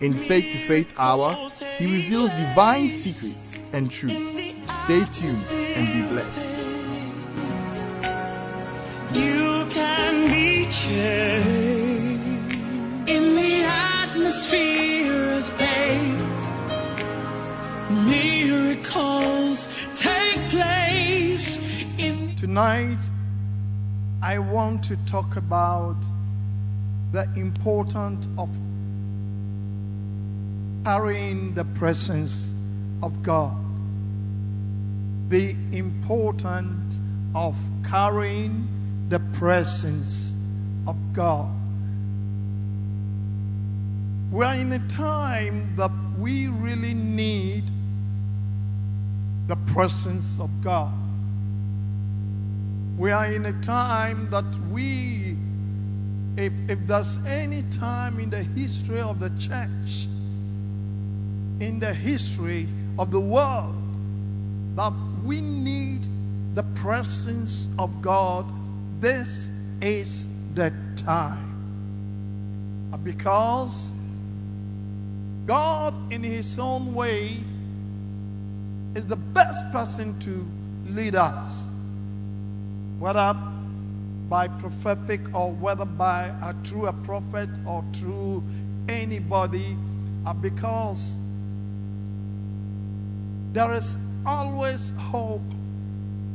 In Faith to Faith Hour, he reveals divine secrets and truth. Stay tuned and be blessed. You can be changed in the atmosphere of faith. Miracles take place in Tonight, I want to talk about the importance of carrying the presence of God. The importance of carrying the presence of God. We are in a time that we really need the presence of God. We are in a time that we, if, if there's any time in the history of the church, in the history of the world, that we need the presence of God, this is the time. Because God, in His own way, is the best person to lead us. Whether by prophetic or whether by a through a prophet or through anybody, because there is always hope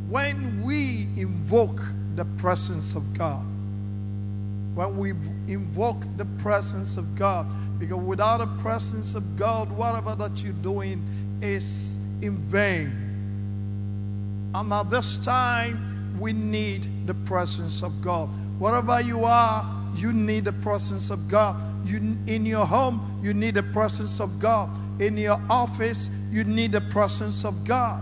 when we invoke the presence of God. When we invoke the presence of God, because without the presence of God, whatever that you're doing is in vain. And at this time, we need the presence of God. Wherever you are, you need the presence of God. You, in your home, you need the presence of God. In your office, you need the presence of God.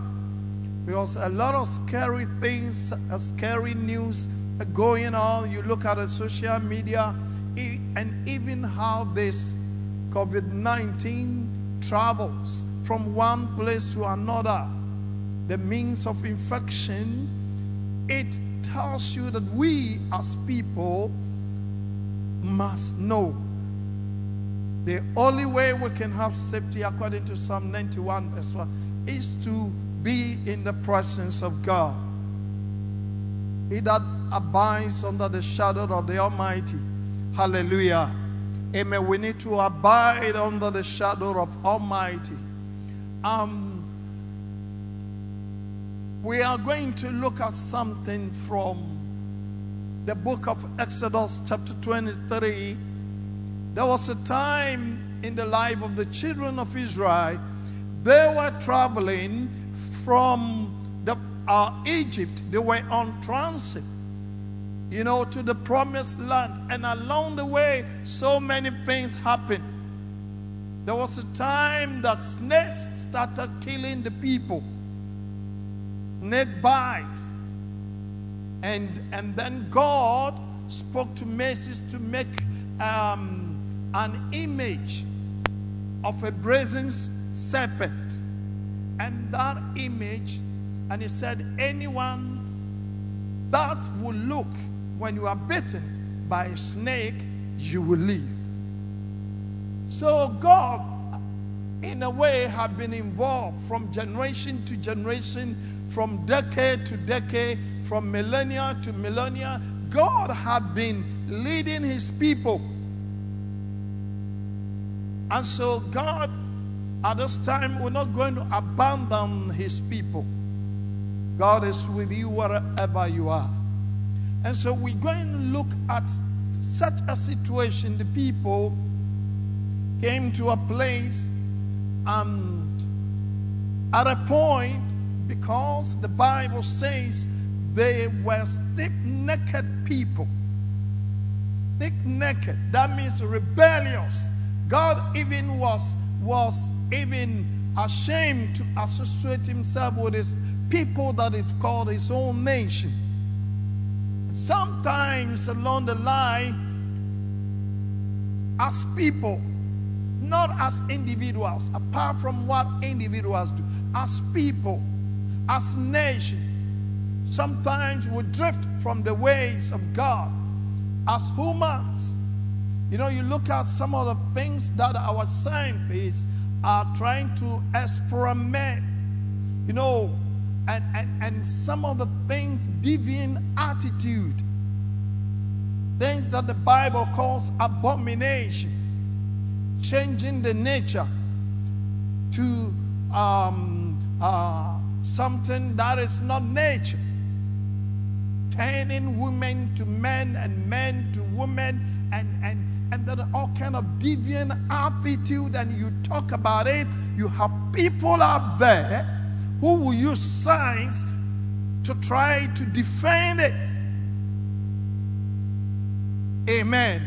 Because a lot of scary things, uh, scary news are going on. You look at the social media, and even how this COVID 19 travels from one place to another, the means of infection, it tells you that we as people must know the only way we can have safety, according to Psalm 91, verse 1, is to be in the presence of God. He that abides under the shadow of the Almighty. Hallelujah. Amen. We need to abide under the shadow of Almighty. Um, we are going to look at something from the book of Exodus, chapter 23. There was a time in the life of the children of Israel, they were traveling from the, uh, Egypt, they were on transit, you know, to the promised land. And along the way, so many things happened. There was a time that snakes started killing the people, snake bites. And, and then God spoke to Moses to make um, an image of a brazen serpent. And that image, and he said, anyone that will look when you are bitten by a snake, you will live. So God, in a way, have been involved from generation to generation, from decade to decade, from millennia to millennia. God had been leading his people. And so God, at this time, we're not going to abandon his people. God is with you wherever you are. And so we're going to look at such a situation. The people came to a place and at a point, because the Bible says they were stiff necked people. Stiff necked, that means rebellious. God even was was even ashamed to associate himself with his people that is called his own nation. Sometimes along the line, as people, not as individuals, apart from what individuals do, as people, as nation, sometimes we drift from the ways of God as humans. You know, you look at some of the things that our scientists are trying to experiment, you know, and, and, and some of the things, deviant attitude, things that the Bible calls abomination, changing the nature to um, uh, something that is not nature, turning women to men and men to women, and, and, and are all kind of deviant attitude, and you talk about it. You have people out there who will use science to try to defend it. Amen.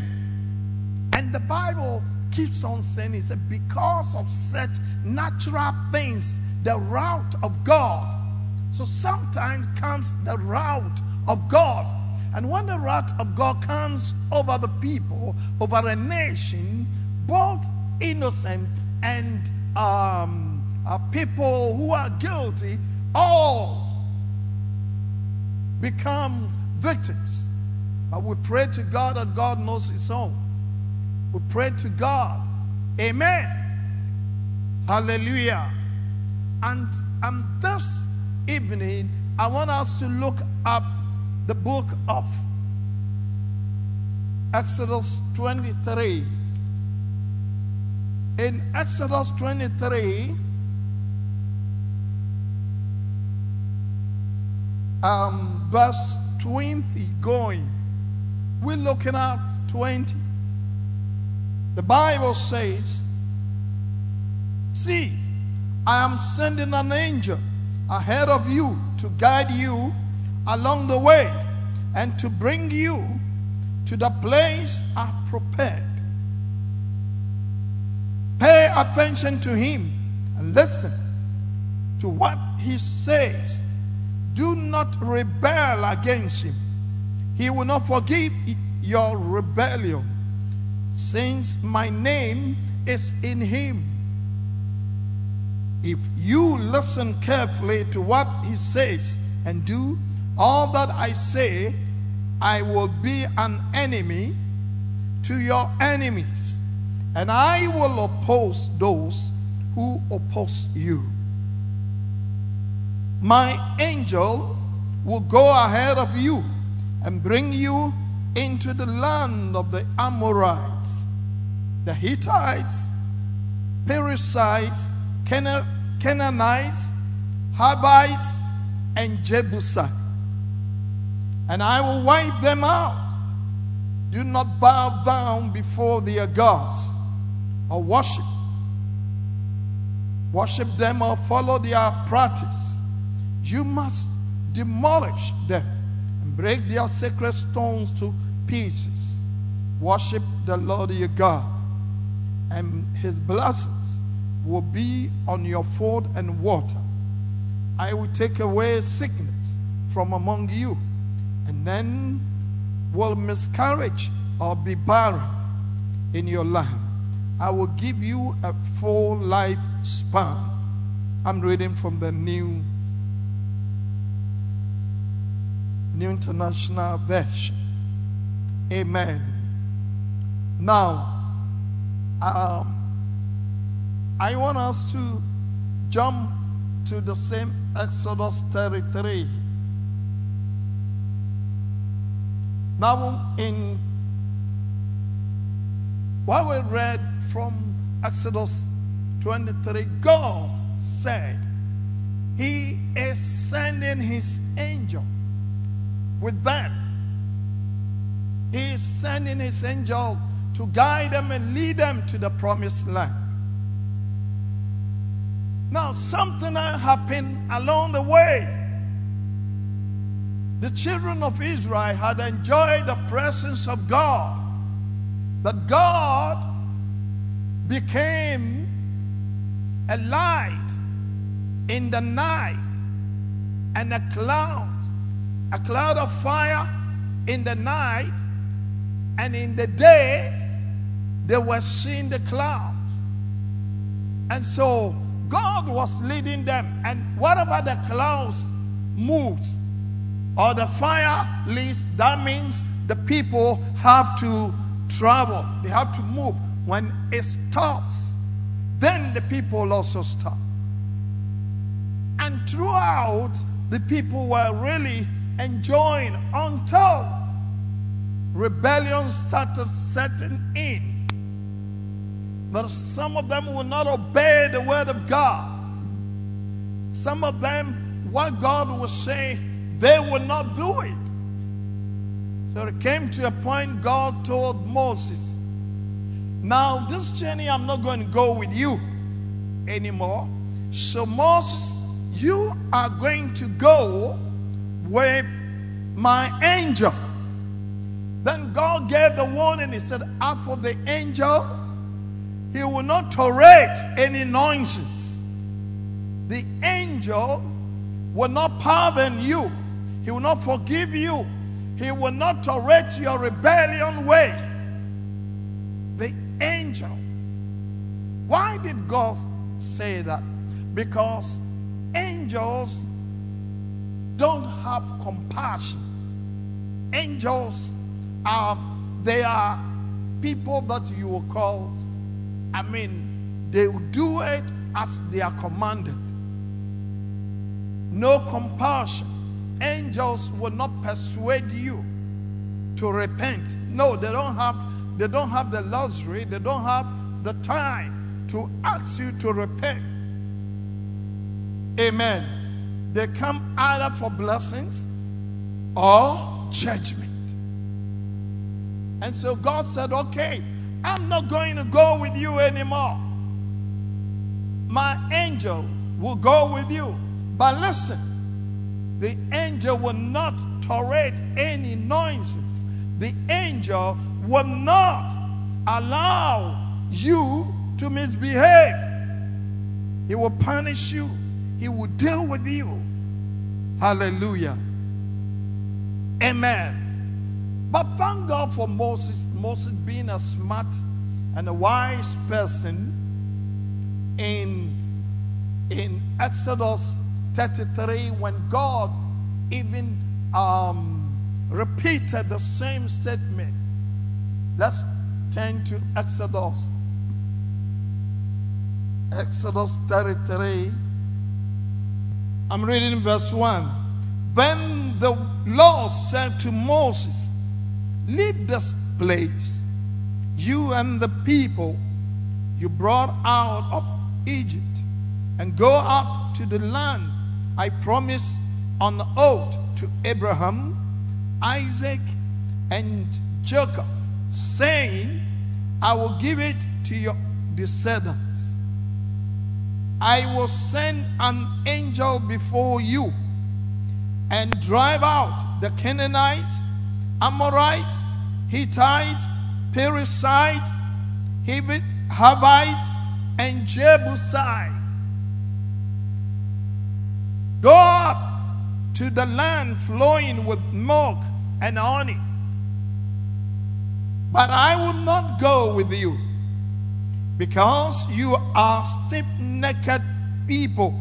And the Bible keeps on saying, it said, because of such natural things, the route of God. So sometimes comes the route of God. And when the wrath of God comes over the people, over a nation, both innocent and um, uh, people who are guilty, all become victims. But we pray to God that God knows His own. We pray to God. Amen. Hallelujah. And, and this evening, I want us to look up the book of Exodus 23. In Exodus 23, um, verse 20 going, we're looking at 20. The Bible says, See, I am sending an angel ahead of you to guide you along the way and to bring you to the place I've prepared. Pay attention to him and listen to what he says. Do not rebel against him. He will not forgive your rebellion, since my name is in him. If you listen carefully to what he says and do all that I say, I will be an enemy to your enemies, and I will oppose those who oppose you. My angel will go ahead of you and bring you into the land of the Amorites, the Hittites, Perizzites, Canaanites, Hivites, and Jebusites and I will wipe them out. Do not bow down before their gods or worship. Worship them or follow their practice. You must demolish them and break their sacred stones to pieces. Worship the Lord your God, and his blessings will be on your food and water. I will take away sickness from among you and then will miscarriage or be barren in your land. I will give you a full life span. I'm reading from the new New International Version. Amen. Now, um, I want us to jump to the same Exodus 33. Now, in what we read from Exodus 23, God said He is sending His angel with them. He is sending His angel to guide them and lead them to the promised land. Now, something happened along the way the children of Israel had enjoyed the presence of God. That God became a light in the night and a cloud, a cloud of fire in the night, and in the day they were seeing the cloud. And so God was leading them, and whatever the clouds moves or the fire leaves, that means the people have to travel, they have to move. When it stops, then the people also stop. And throughout, the people were really enjoying until rebellion started setting in. That some of them will not obey the word of God. Some of them, what God was saying, they will not do it. So it came to a point God told Moses, Now, this journey, I'm not going to go with you anymore. So, Moses, you are going to go with my angel. Then God gave the warning. He said, As for the angel, he will not tolerate any nonsense. The angel will not pardon you, he will not forgive you, he will not tolerate your rebellion way. The angel. Why did God say that? Because angels don't have compassion. Angels are they are people that you will call, I mean, they will do it as they are commanded. No compassion angels will not persuade you to repent. No, they don't have they don't have the luxury, they don't have the time to ask you to repent. Amen. They come either for blessings or judgment. And so God said, Okay, I'm not going to go with you anymore. My angel will go with you. But listen, the angel will not tolerate any nonsense. The angel will not allow you to misbehave. He will punish you, he will deal with you. Hallelujah. Amen. But thank God for Moses, Moses being a smart and a wise person in, in Exodus 33 when God even um, repeated the same statement. Let's turn to Exodus. Exodus 33. I'm reading verse 1. Then the Lord said to Moses, Leave this place, you and the people you brought out of Egypt, and go up to the land I promised on oath to Abraham, Isaac, and Jacob, saying, I will give it to your descendants. I will send an angel before you and drive out the Canaanites, Amorites, Hittites, Perizzites, Hivites, and Jebusites. Go up to the land flowing with milk and honey. But I will not go with you because you are stiff necked people,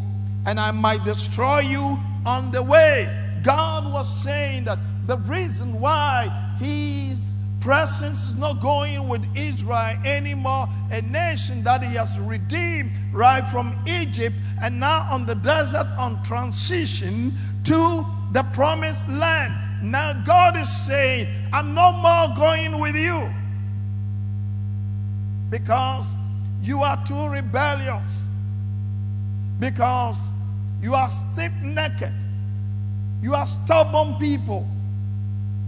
and I might destroy you on the way. God was saying that the reason why His presence is not going with Israel anymore, a nation that He has redeemed right from Egypt and now on the desert on transition to the promised land. Now God is saying, I'm no more going with you because you are too rebellious, because you are stiff necked, you are stubborn people.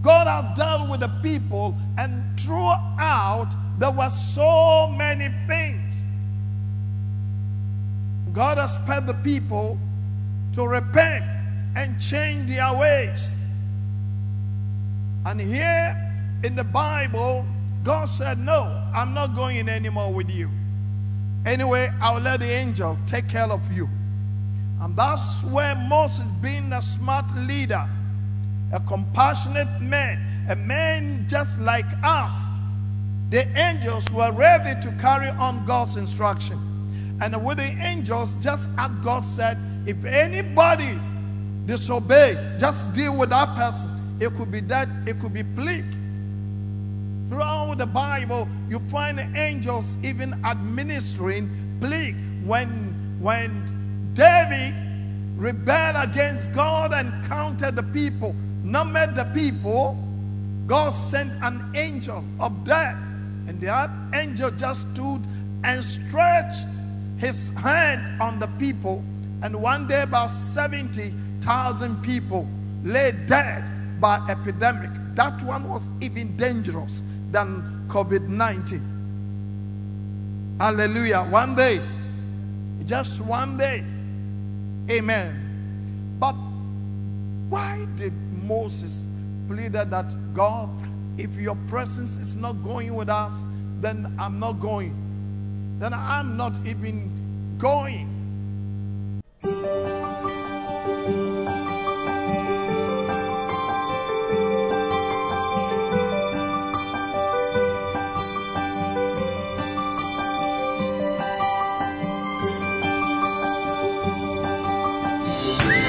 God has dealt with the people, and throughout, there were so many things. God has sped the people to repent and change their ways. And here in the Bible, God said, No, I'm not going in anymore with you. Anyway, I'll let the angel take care of you. And that's where Moses, being a smart leader, a compassionate man, a man just like us, the angels were ready to carry on God's instruction. And with the angels, just as God said, if anybody disobey, just deal with that person. It could be that, it could be plague. Throughout the Bible, you find the angels even administering plague. When when David rebelled against God and counted the people, numbered the people, God sent an angel up there. And that angel just stood and stretched his hand on the people. And one day, about 70,000 people lay dead by epidemic. That one was even dangerous than COVID 19. Hallelujah. One day, just one day. Amen. But why did Moses pleaded that God, if your presence is not going with us, then I'm not going. Then I'm not even going.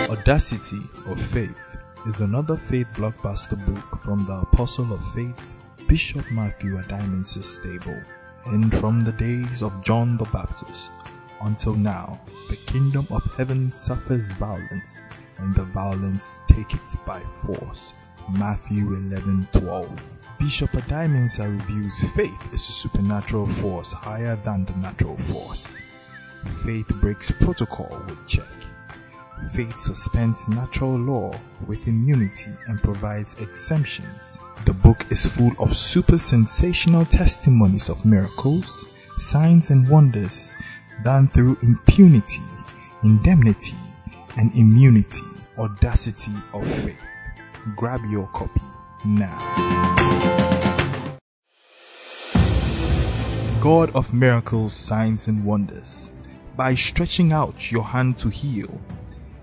Audacity of Faith is another faith blockbuster book from the Apostle of Faith, Bishop Matthew Adiamansa's Stable. And from the days of John the Baptist until now, the kingdom of heaven suffers violence, and the violence take it by force. Matthew 11 12. Bishop Adiamansa reviews faith is a supernatural force higher than the natural force. Faith breaks protocol with check. Faith suspends natural law with immunity and provides exemptions. The book is full of super sensational testimonies of miracles, signs, and wonders done through impunity, indemnity, and immunity. Audacity of faith. Grab your copy now. God of miracles, signs, and wonders, by stretching out your hand to heal,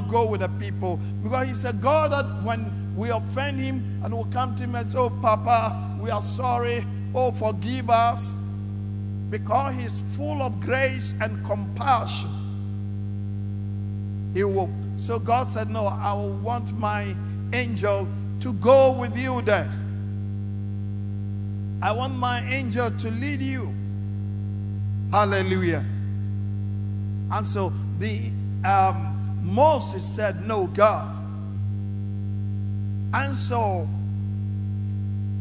To go with the people, because He said, God, that when we offend Him and we come to Him and say, Oh, Papa, we are sorry. Oh, forgive us. Because He's full of grace and compassion. He will. So God said, No, I will want my angel to go with you there. I want my angel to lead you. Hallelujah. And so the um, Moses said, No, God. And so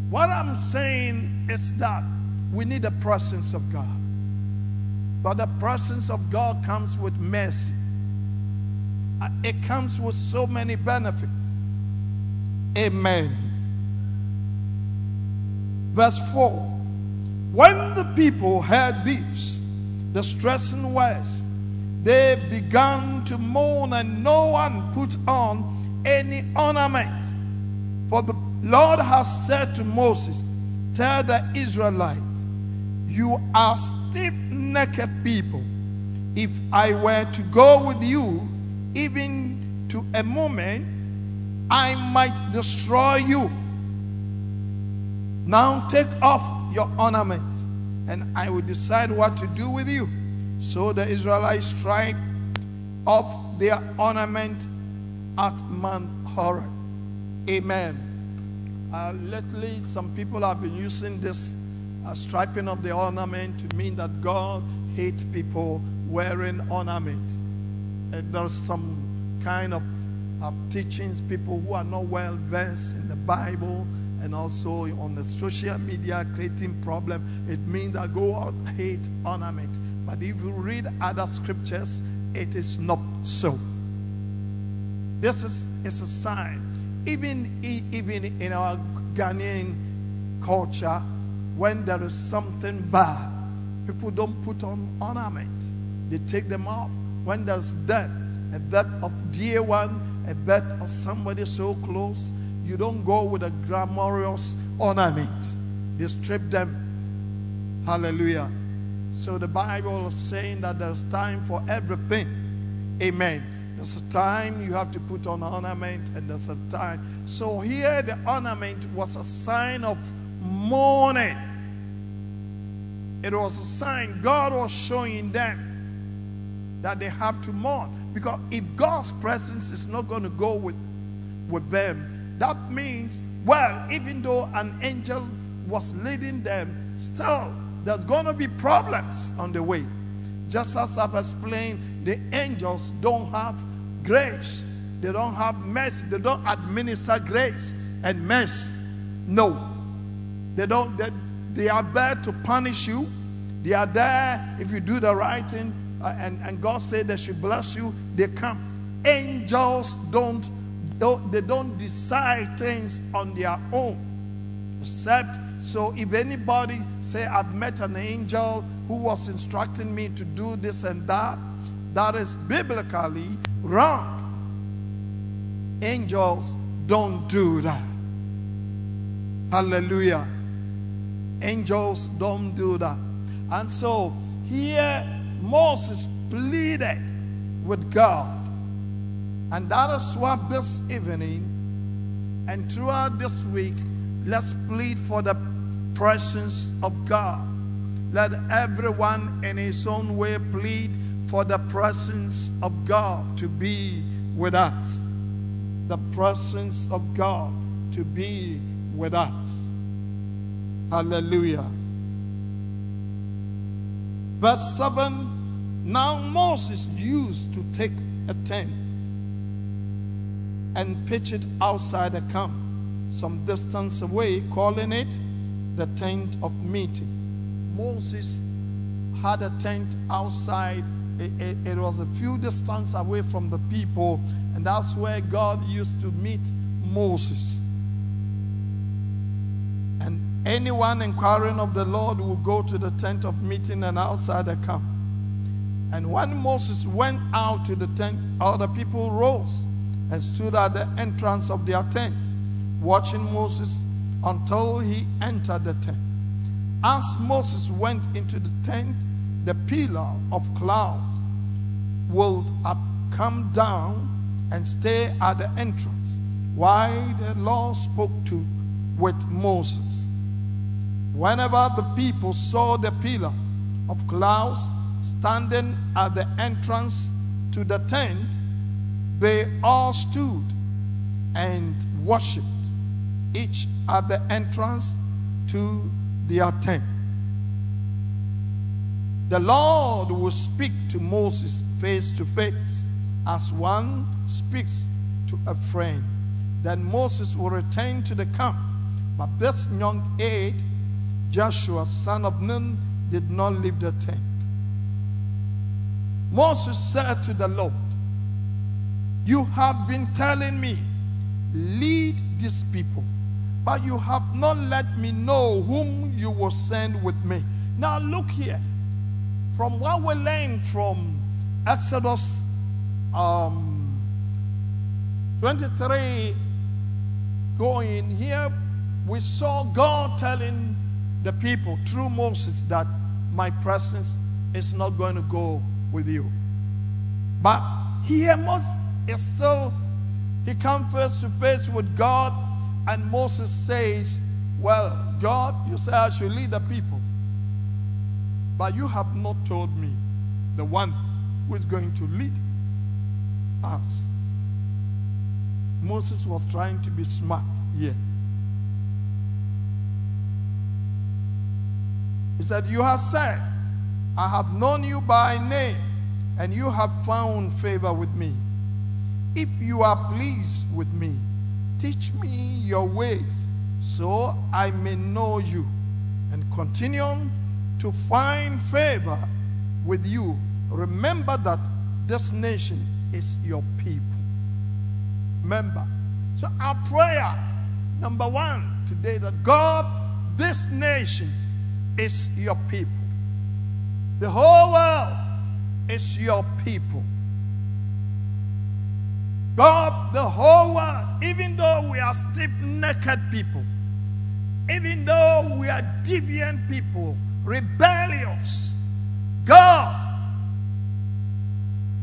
what I'm saying is that we need the presence of God. But the presence of God comes with mercy. Uh, It comes with so many benefits. Amen. Verse 4 When the people heard this, the stressing words, they began to mourn, and no one put on any ornament. For the Lord has said to Moses, Tell the Israelites, you are stiff necked people. If I were to go with you, even to a moment, I might destroy you. Now take off your ornaments, and I will decide what to do with you. So the Israelites strike off their ornament at Mount Horeb. Amen. Uh, lately, some people have been using this uh, striping of the ornament to mean that God hates people wearing ornament. And there's some kind of, of teachings, people who are not well versed in the Bible and also on the social media creating problem. It means that God hate ornament. But if you read other scriptures, it is not so. This is, is a sign. Even, even in our Ghanaian culture, when there is something bad, people don't put on ornament. They take them off. When there's death, a death of dear one, a death of somebody so close, you don't go with a glamorous ornament. They strip them. Hallelujah. So the Bible is saying that there's time for everything. Amen. There's a time you have to put on ornament, and there's a time. So here, the ornament was a sign of mourning. It was a sign God was showing them that they have to mourn. Because if God's presence is not going to go with, with them, that means, well, even though an angel was leading them, still there's going to be problems on the way. Just as I've explained, the angels don't have grace, they don't have mercy, they don't administer grace and mercy. No, they don't. They, they are there to punish you. They are there if you do the right thing, uh, and and God said they should bless you. They come. Angels don't, don't they don't decide things on their own, except so if anybody say I've met an angel who was instructing me to do this and that, that is biblically wrong. Angels don't do that. Hallelujah. Angels don't do that. And so here Moses pleaded with God. And that is what this evening and throughout this week Let's plead for the presence of God. Let everyone in his own way plead for the presence of God to be with us. The presence of God to be with us. Hallelujah. Verse 7 Now Moses used to take a tent and pitch it outside the camp some distance away, calling it the tent of meeting. Moses had a tent outside. It, it, it, was a few distance away from the people, and that's where God used to meet Moses. And anyone inquiring of the Lord would go to the tent of meeting and outside the camp. And when Moses went out to the tent, all the people rose and stood at the entrance of their tent watching Moses until he entered the tent. As Moses went into the tent, the pillar of clouds will come down and stay at the entrance while the Lord spoke to with Moses. Whenever the people saw the pillar of clouds standing at the entrance to the tent, they all stood and worshiped each at the entrance to their tent. The Lord will speak to Moses face to face as one speaks to a friend. Then Moses will return to the camp. But this young aide, Joshua, son of Nun, did not leave the tent. Moses said to the Lord, You have been telling me, lead these people but you have not let me know whom you will send with me. Now, look here. From what we learned from Exodus um, 23 going here, we saw God telling the people through Moses that my presence is not going to go with you. But here Moses is still, he comes face to face with God, and Moses says, Well, God, you say I should lead the people. But you have not told me the one who is going to lead us. Moses was trying to be smart here. He said, You have said, I have known you by name, and you have found favor with me. If you are pleased with me, teach me your ways, so I may know you, and continue to find favor with you. Remember that this nation is your people. Remember. So, our prayer, number one today, that God, this nation is your people. The whole world is your people. God, the whole world, even though we are stiff necked people, even though we are deviant people, rebellious, God,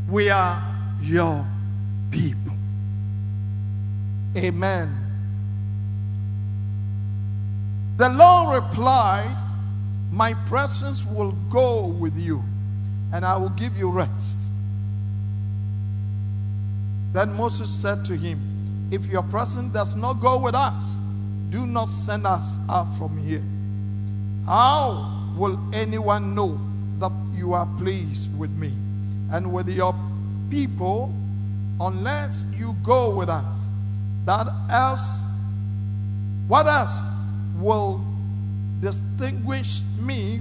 we are your people. Amen. The Lord replied, My presence will go with you, and I will give you rest. Then Moses said to him, If your presence does not go with us, do not send us out from here. How will anyone know that you are pleased with me and with your people unless you go with us? That else, what else will distinguish me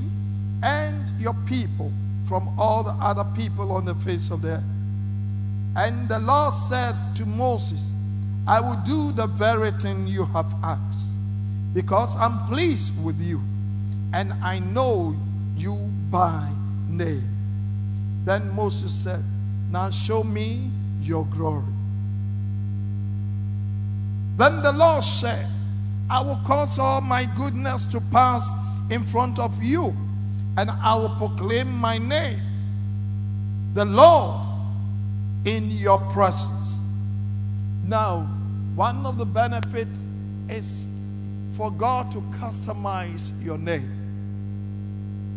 and your people from all the other people on the face of the earth? And the Lord said to Moses, I will do the very thing you have asked, because I'm pleased with you, and I know you by name. Then Moses said, Now show me your glory. Then the Lord said, I will cause all my goodness to pass in front of you, and I will proclaim my name, the Lord, in your presence. Now, one of the benefits is for God to customize your name.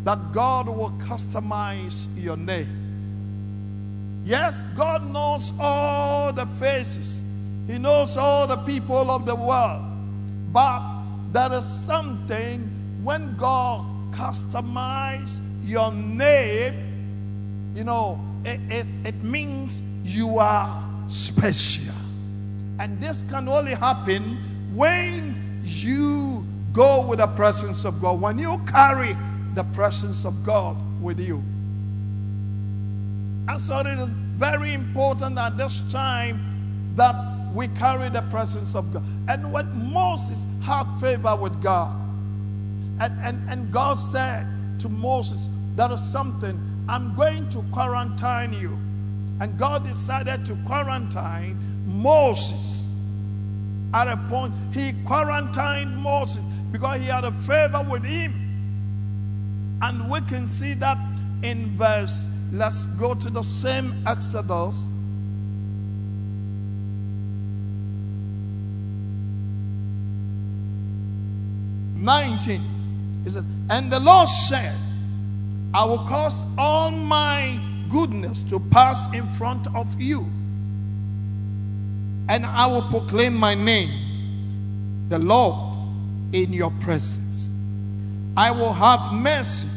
That God will customize your name. Yes, God knows all the faces, He knows all the people of the world. But there is something when God customizes your name, you know, it, it, it means you are special. And this can only happen when you go with the presence of God, when you carry the presence of God with you. And so it is very important at this time that we carry the presence of God. And when Moses had favor with God, and, and, and God said to Moses, There is something, I'm going to quarantine you. And God decided to quarantine Moses. At a point, he quarantined Moses because he had a favor with him. And we can see that in verse, let's go to the same Exodus. Nineteen. He said, and the Lord said, I will cause all my goodness to pass in front of you, and I will proclaim my name, the Lord, in your presence. I will have mercy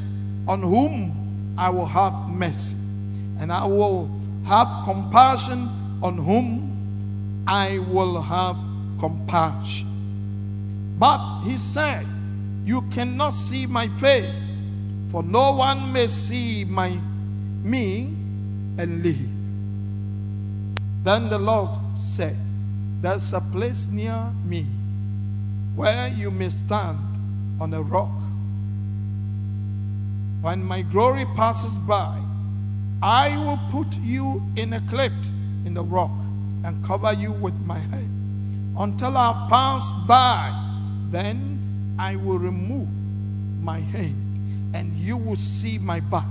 on whom I will have mercy, and I will have compassion on whom I will have compassion. But he said, You cannot see my face, for no one may see my me and live. Then the Lord said, There's a place near me where you may stand on a rock. When my glory passes by, I will put you in a cleft in the rock and cover you with my hand until I have passed by. Then I will remove my hand and you will see my back,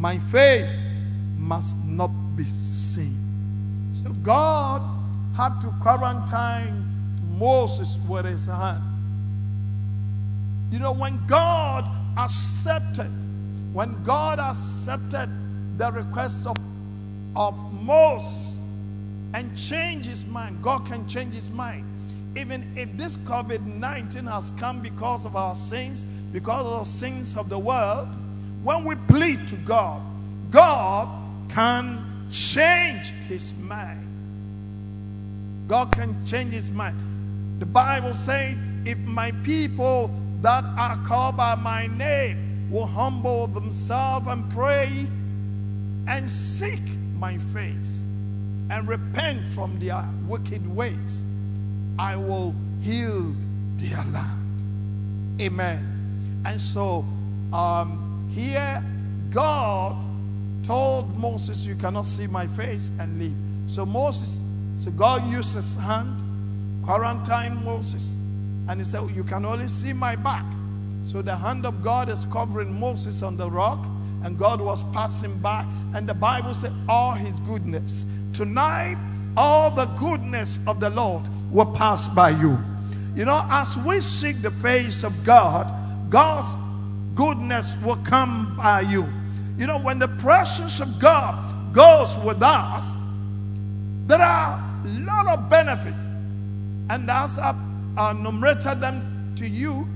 my face must not be seen. So God had to quarantine Moses with his hand. You know, when God accepted, when God accepted the request of, of Moses and changed his mind, God can change his mind. Even if this COVID 19 has come because of our sins, because of the sins of the world, when we plead to God, God can change his mind. God can change his mind. The Bible says, if my people that are called by my name will humble themselves and pray and seek my face and repent from their wicked ways, I will heal their land. Amen. And so um, here, God told Moses, You cannot see my face and leave. So Moses, so God used his hand, quarantine Moses, and he said, You can only see my back. So the hand of God is covering Moses on the rock, and God was passing by. And the Bible said, All his goodness. Tonight, all the goodness of the Lord will pass by you. You know, as we seek the face of God, God's goodness will come by you. You know, when the presence of God goes with us, there are a lot of benefit. And as I've uh, enumerated them to you,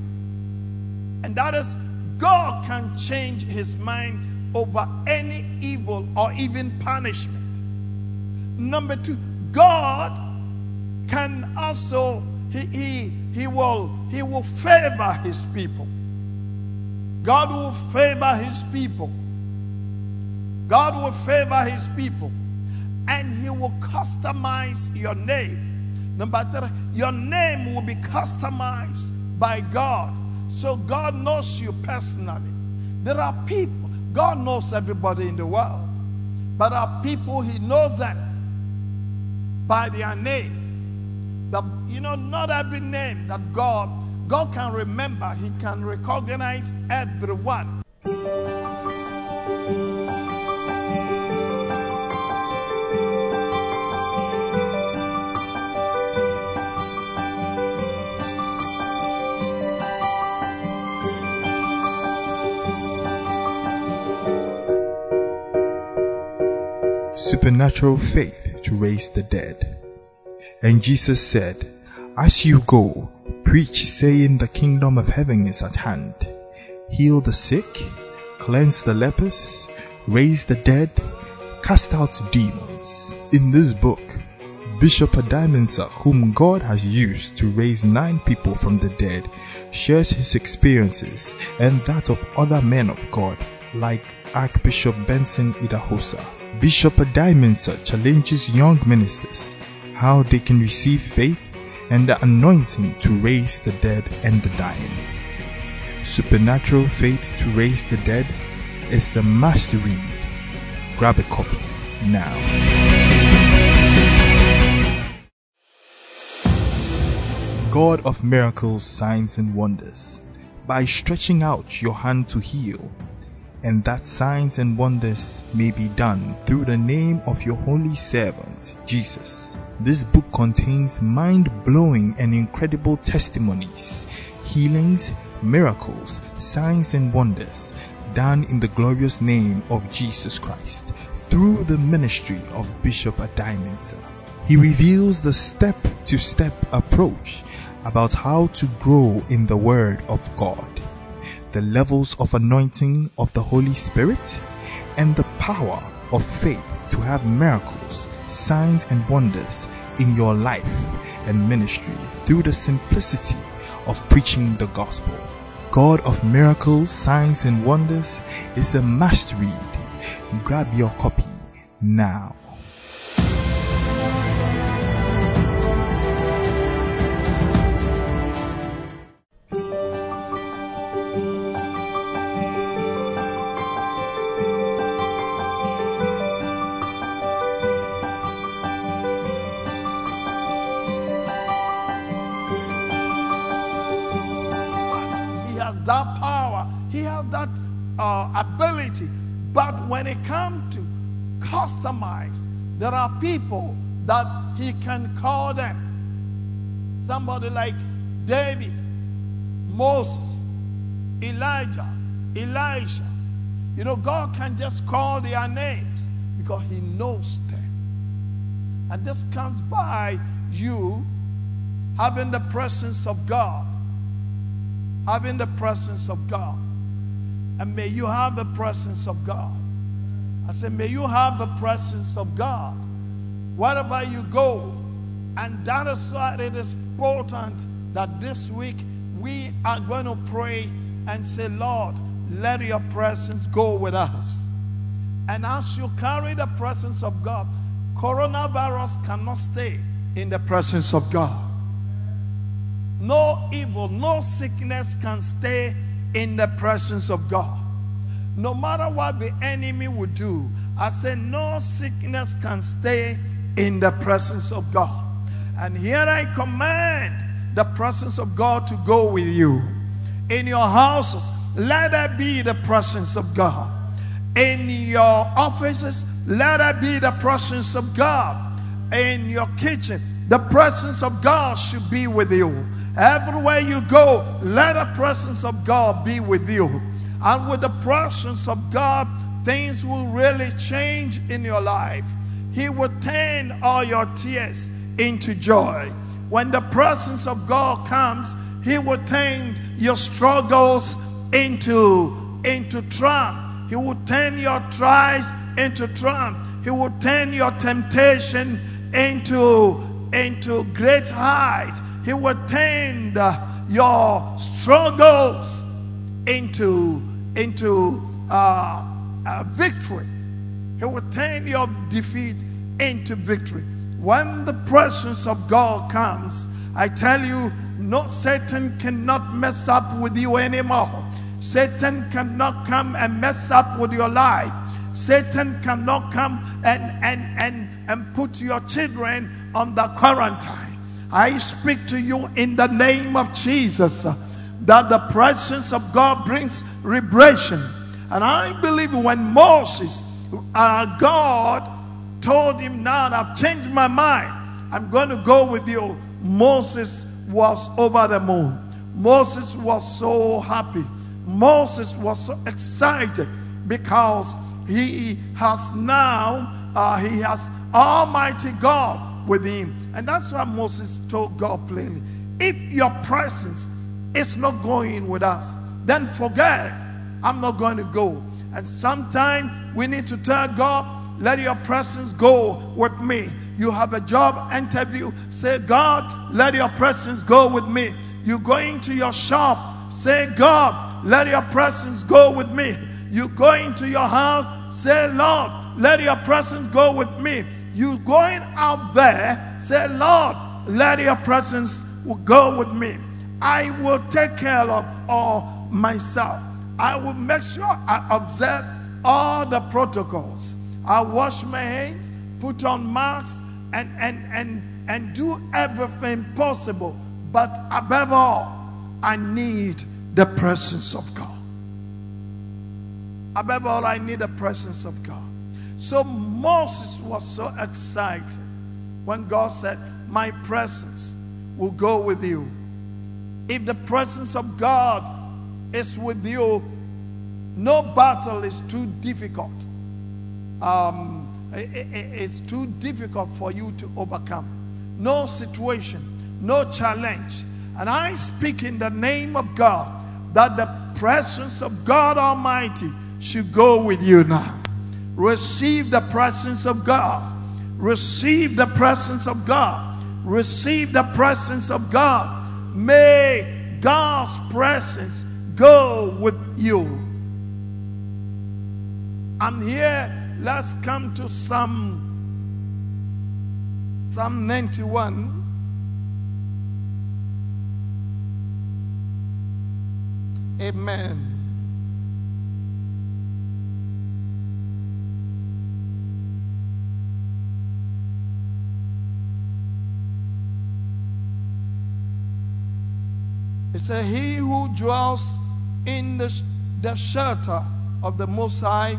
and that is God can change his mind over any evil or even punishment. Number two, God can also he, he, he will he will favor his people. God will favor his people. God will favor his people and he will customize your name. Number three, your name will be customized by God. So God knows you personally. There are people, God knows everybody in the world, but are people he knows them by their name. That you know, not every name that God God can remember, He can recognize everyone. Supernatural faith to raise the dead. And Jesus said, As you go, preach, saying, The kingdom of heaven is at hand. Heal the sick, cleanse the lepers, raise the dead, cast out demons. In this book, Bishop Addae-Mensah, whom God has used to raise nine people from the dead, shares his experiences and that of other men of God, like Archbishop Benson Idahosa. Bishop Addae-Mensah challenges young ministers how they can receive faith and the anointing to raise the dead and the dying. Supernatural Faith to Raise the Dead is a must read. Grab a copy now. God of miracles, signs, and wonders, by stretching out your hand to heal, and that signs and wonders may be done through the name of your holy servant, Jesus. This book contains mind blowing and incredible testimonies, healings, miracles, signs, and wonders done in the glorious name of Jesus Christ through the ministry of Bishop Addae-Mensah. He reveals the step to step approach about how to grow in the Word of God, the levels of anointing of the Holy Spirit, and the power of faith to have miracles, signs, and wonders in your life and ministry through the simplicity of preaching the gospel. God of miracles, signs, and wonders is a must read. Grab your copy now. There are people that He can call them. Somebody like David, Moses, Elijah, Elisha. You know, God can just call their names because He knows them. And this comes by you having the presence of God. Having the presence of God. And may you have the presence of God. I say, may you have the presence of God wherever you go. And that is why it is important that this week we are going to pray and say, Lord, let your presence go with us. And as you carry the presence of God, coronavirus cannot stay in the presence of God. No evil, no sickness can stay in the presence of God. No matter what the enemy would do, I say no sickness can stay in the presence of God. And here I command the presence of God to go with you. In your houses, let there be the presence of God. In your offices, let there be the presence of God. In your kitchen, the presence of God should be with you. Everywhere you go, let the presence of God be with you. And with the presence of God, things will really change in your life. He will turn all your tears into joy. When the presence of God comes, He will turn your struggles into, into triumph. He will turn your trials into triumph. He will turn your temptation into, into great height. He will turn your struggles into, into uh, uh, victory. He will turn your defeat into victory. When the presence of God comes, I tell you, no Satan cannot mess up with you anymore. Satan cannot come and mess up with your life. Satan cannot come and and and and put your children on the quarantine. I speak to you in the name of Jesus that the presence of God brings liberation. And I believe when Moses, uh, God told him, Now I've changed my mind, I'm going to go with you. Moses was over the moon. Moses was so happy. Moses was so excited because he has now, uh, he has Almighty God with him. And that's why Moses told God plainly if your presence is not going with us, then forget. I'm not going to go. And sometimes we need to tell God, let your presence go with me. You have a job interview, say, God, let your presence go with me. You going to your shop, say, God, let your presence go with me. You going to your house, say, Lord, let your presence go with me. You going out there, say, Lord, let your presence go with me. I will take care of all myself. I will make sure I observe all the protocols. I wash my hands, put on masks, and, and, and, and do everything possible. But above all, I need the presence of God. Above all, I need the presence of God. So Moses was so excited when God said, My presence will go with you. If the presence of God is with you, no battle is too difficult. Um, it- it- it's too difficult for you to overcome. No situation, no challenge. And I speak in the name of God that the presence of God Almighty should go with you now. Receive the presence of God. Receive the presence of God. Receive the presence of God. May God's presence go with you. I'm here. Let's come to Psalm Psalm 91. Amen. It says, He who dwells in the, the shelter of the Most High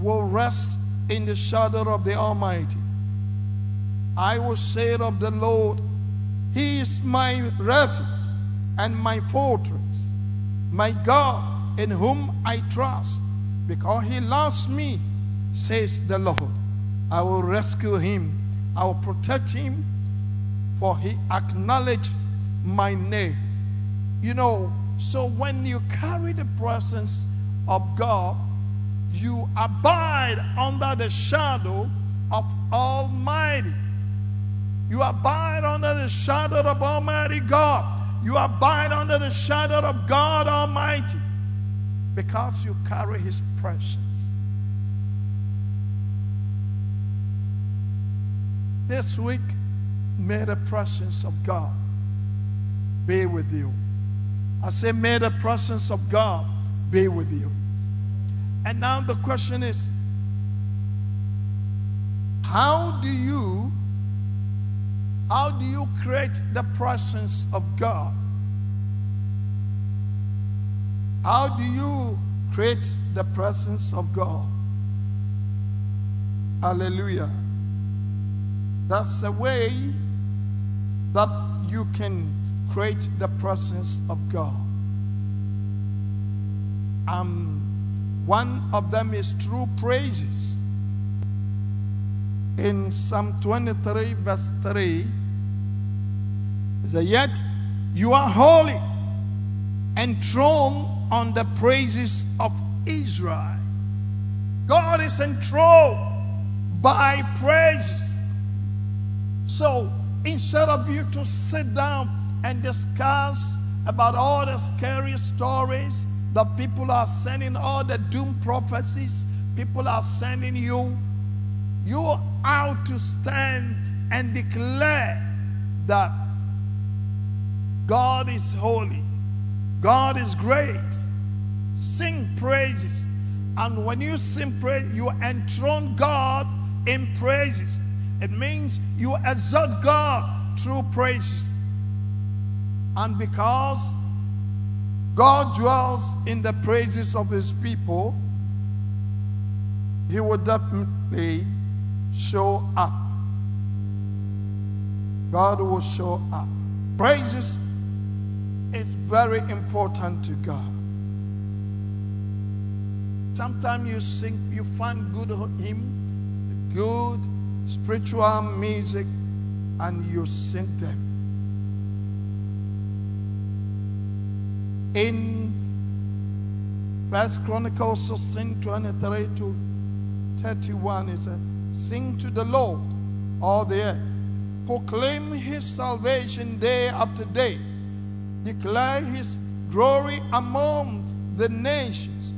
will rest in the shadow of the Almighty. I will say of the Lord, He is my refuge and my fortress, my God in whom I trust, because He loves me, says the Lord. I will rescue him, I will protect him, for he acknowledges my name. You know, so when you carry the presence of God, you abide under the shadow of Almighty. You abide under the shadow of Almighty God. You abide under the shadow of God Almighty because you carry His presence. This week, may the presence of God be with you. I say, may the presence of God be with you. And now the question is how do you how do you create the presence of God? How do you create the presence of God? Hallelujah. That's the way that you can create the presence of God. Um, one of them is true praises. In Psalm 23, verse 3, it says, Yet you are holy, enthroned on the praises of Israel. God is enthroned by praises. So instead of you to sit down and discuss about all the scary stories that people are sending, all the doom prophecies people are sending you, you are to stand and declare that God is holy, God is great. Sing praises. And when you sing praise, you enthrone God in praises. It means you exalt God through praises. And because God dwells in the praises of his people, he will definitely show up. God will show up. Praises is very important to God. Sometimes you sing, you find good hymn, good spiritual music, and you sing them. In First Chronicles 16, 23 to 31, it says, Sing to the Lord, all the earth. Proclaim his salvation day after day. Declare his glory among the nations.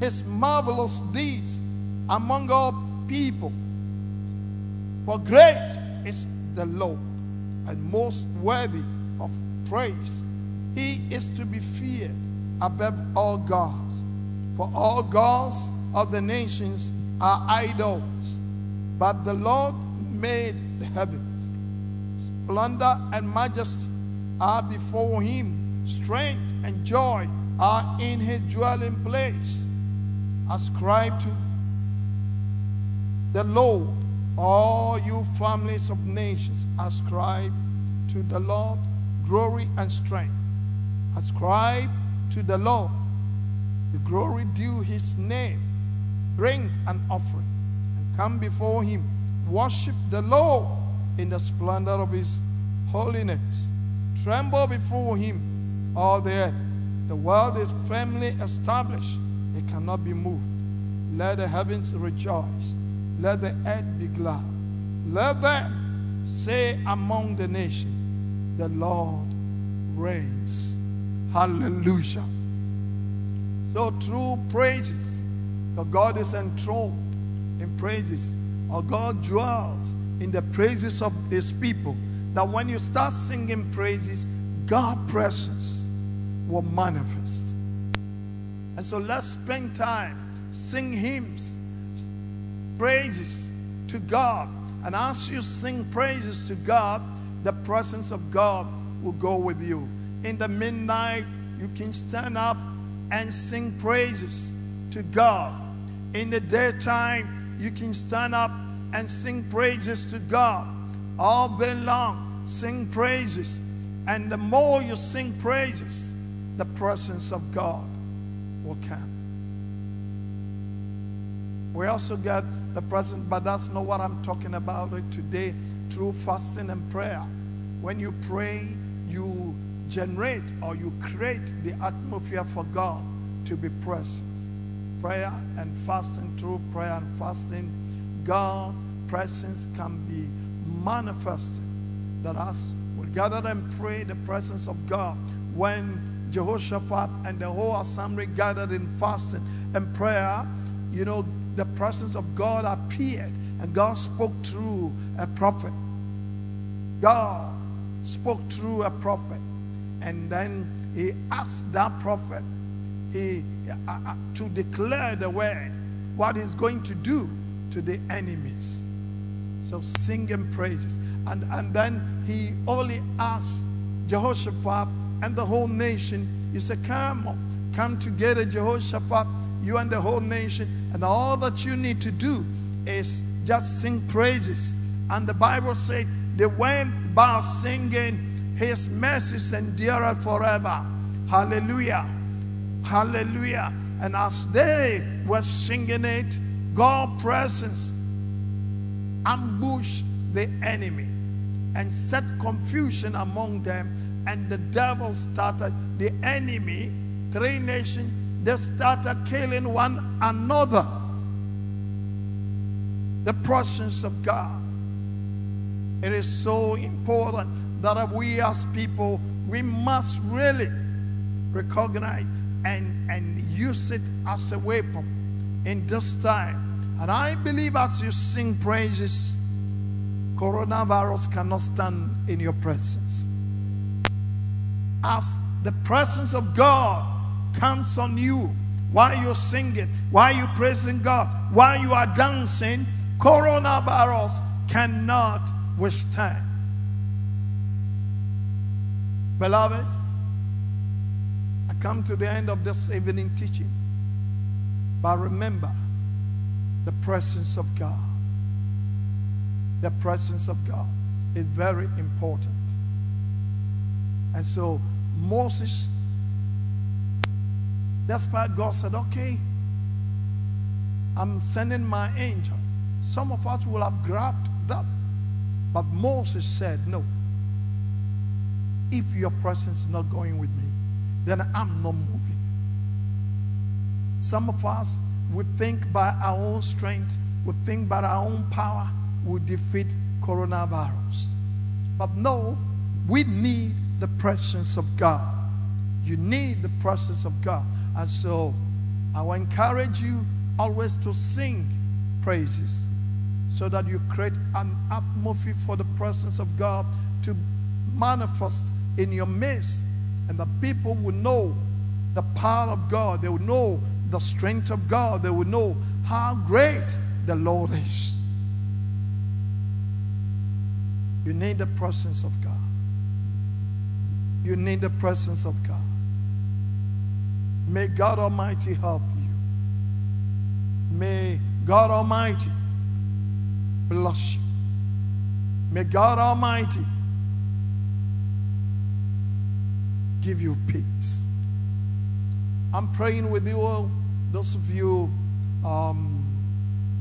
His marvelous deeds among all people. For great is the Lord and most worthy of praise. He is to be feared above all gods. For all gods of the nations are idols, but the Lord made the heavens. Splendor and majesty are before him, strength and joy are in his dwelling place. Ascribe to the Lord, all you families of nations, ascribe to the Lord glory and strength. Ascribe to the Lord the glory due his name. Bring an offering and come before him. Worship the Lord in the splendor of his holiness. Tremble before him, all the earth. The world is firmly established, it cannot be moved. Let the heavens rejoice, let the earth be glad. Let them say among the nations, The Lord reigns. Hallelujah. So, through praises, the God is enthroned in praises, or God dwells in the praises of his people. That when you start singing praises, God's presence will manifest. And so let's spend time, sing hymns, praises to God. And as you sing praises to God, the presence of God will go with you. In the midnight you can stand up and sing praises to God. In the daytime, you can stand up and sing praises to God. All day long, sing praises. And the more you sing praises, the presence of God will come. We also get the presence, but that's not what I'm talking about today through fasting and prayer. When you pray, you generate or you create the atmosphere for God to be present. Prayer and fasting, through prayer and fasting, God's presence can be manifested. That us will gather and pray the presence of God, when Jehoshaphat and the whole assembly gathered in fasting and prayer, you know, the presence of God appeared and God spoke through a prophet. God spoke through a prophet. And then he asked that prophet he, uh, uh, to declare the word, what he's going to do to the enemies. So singing praises. And, and then he only asked Jehoshaphat and the whole nation, he said, Come come together, Jehoshaphat, you and the whole nation. And all that you need to do is just sing praises. And the Bible says they went about singing, His mercies endure forever. Hallelujah. Hallelujah. And as they were singing it, God's presence ambushed the enemy and set confusion among them and the devil started, the enemy, three nations, they started killing one another. The presence of God. It is so important that we as people, we must really recognize and, and use it as a weapon in this time. And I believe as you sing praises, coronavirus cannot stand in your presence as the presence of God comes on you while you're singing, while you're praising God, while you are dancing, coronavirus cannot withstand. Beloved, I come to the end of this evening teaching, but remember the presence of God. The presence of God is very important. And so Moses, that's why God said, okay, I'm sending my angel. Some of us will have grabbed that. But Moses said, no. If your presence is not going with me, then I'm not moving. Some of us we think by our own strength, we think by our own power, we defeat coronavirus. But no, we need the presence of God. You need the presence of God. And so I will encourage you always to sing praises so that you create an atmosphere for the presence of God to manifest in your midst. And the people will know the power of God. They will know the strength of God. They will know how great the Lord is. You need the presence of God. You need the presence of God. May God Almighty help you. May God Almighty bless you. May God Almighty give you peace. I'm praying with you all, those of you um,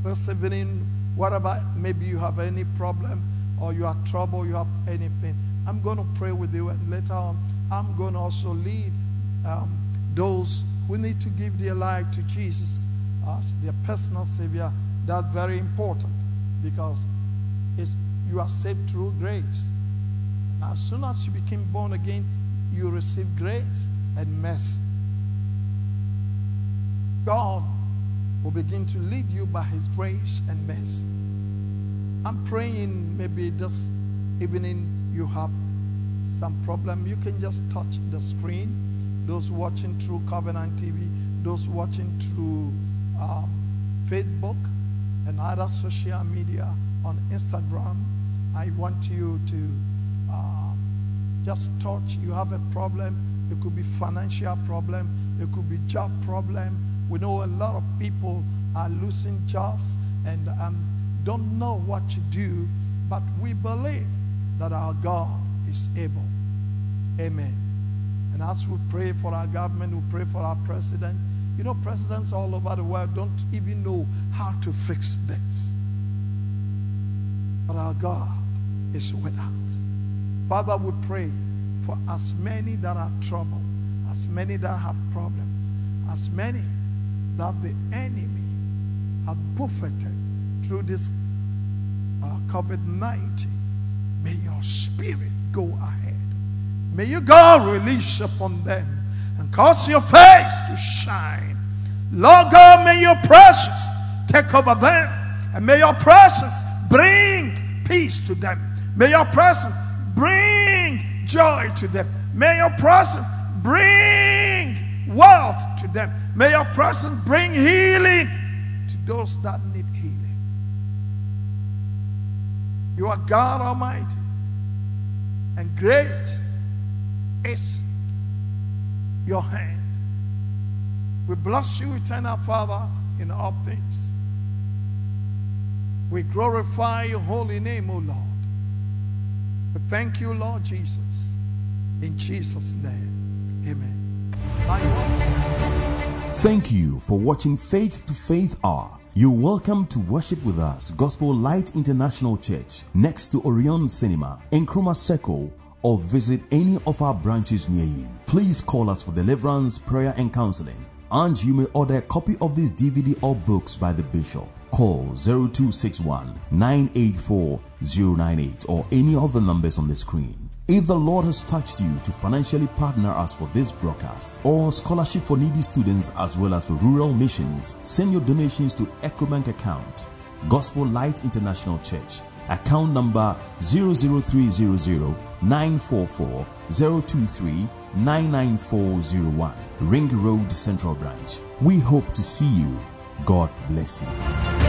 persevering, whatever, maybe you have any problem or you are trouble, you have anything. I'm going to pray with you, and later on, I'm going to also lead um, those who need to give their life to Jesus as their personal Savior. That's very important because it's, you are saved through grace. And as soon as you became born again, you receive grace and mercy. God will begin to lead you by His grace and mercy. I'm praying maybe this evening you have some problem, you can just touch the screen. Those watching through Covenant TV, those watching through um, Facebook and other social media on Instagram, I want you to um, just touch. You have a problem, It could be financial problem. It could be job problem. We know a lot of people are losing jobs and um, don't know what to do, but we believe that our God is able. Amen. And as we pray for our government, we pray for our president. You know, presidents all over the world don't even know how to fix this. But our God is with us. Father, we pray for as many that are troubled, as many that have problems, as many that the enemy has buffeted through this uh, COVID 19. May your spirit go ahead. May your God release upon them and cause your face to shine. Lord God, may your presence take over them and may your presence bring peace to them. May your presence bring joy to them. May your presence bring wealth to them. May your presence bring healing to those that need healing. You are God Almighty, and great is your hand. We bless you, eternal Father, in all things. We glorify your holy name, O Lord. We thank you, Lord Jesus. In Jesus' name, amen. Thank you for watching Faith to Faith Hour. You're welcome to worship with us, Gospel Light International Church, next to Orion Cinema, in Nkrumah Circle, or visit any of our branches near you. Please call us for deliverance, prayer, and counseling. And you may order a copy of this DVD or books by the bishop. Call 0261 984 098 or any of the numbers on the screen. If the Lord has touched you to financially partner us for this broadcast or scholarship for needy students as well as for rural missions, send your donations to EcoBank account Gospel Light International Church, account number 00300 944 023 99401, Ring Road Central Branch. We hope to see you. God bless you.